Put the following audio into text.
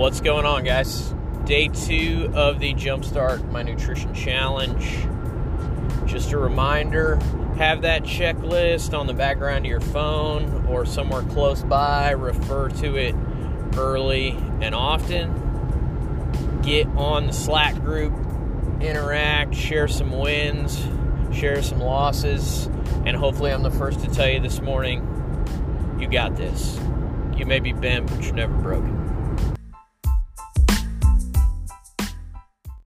What's going on, guys? Day two of the Jumpstart My Nutrition Challenge. Just a reminder have that checklist on the background of your phone or somewhere close by. Refer to it early and often. Get on the Slack group, interact, share some wins, share some losses, and hopefully, I'm the first to tell you this morning you got this. You may be bent, but you're never broken.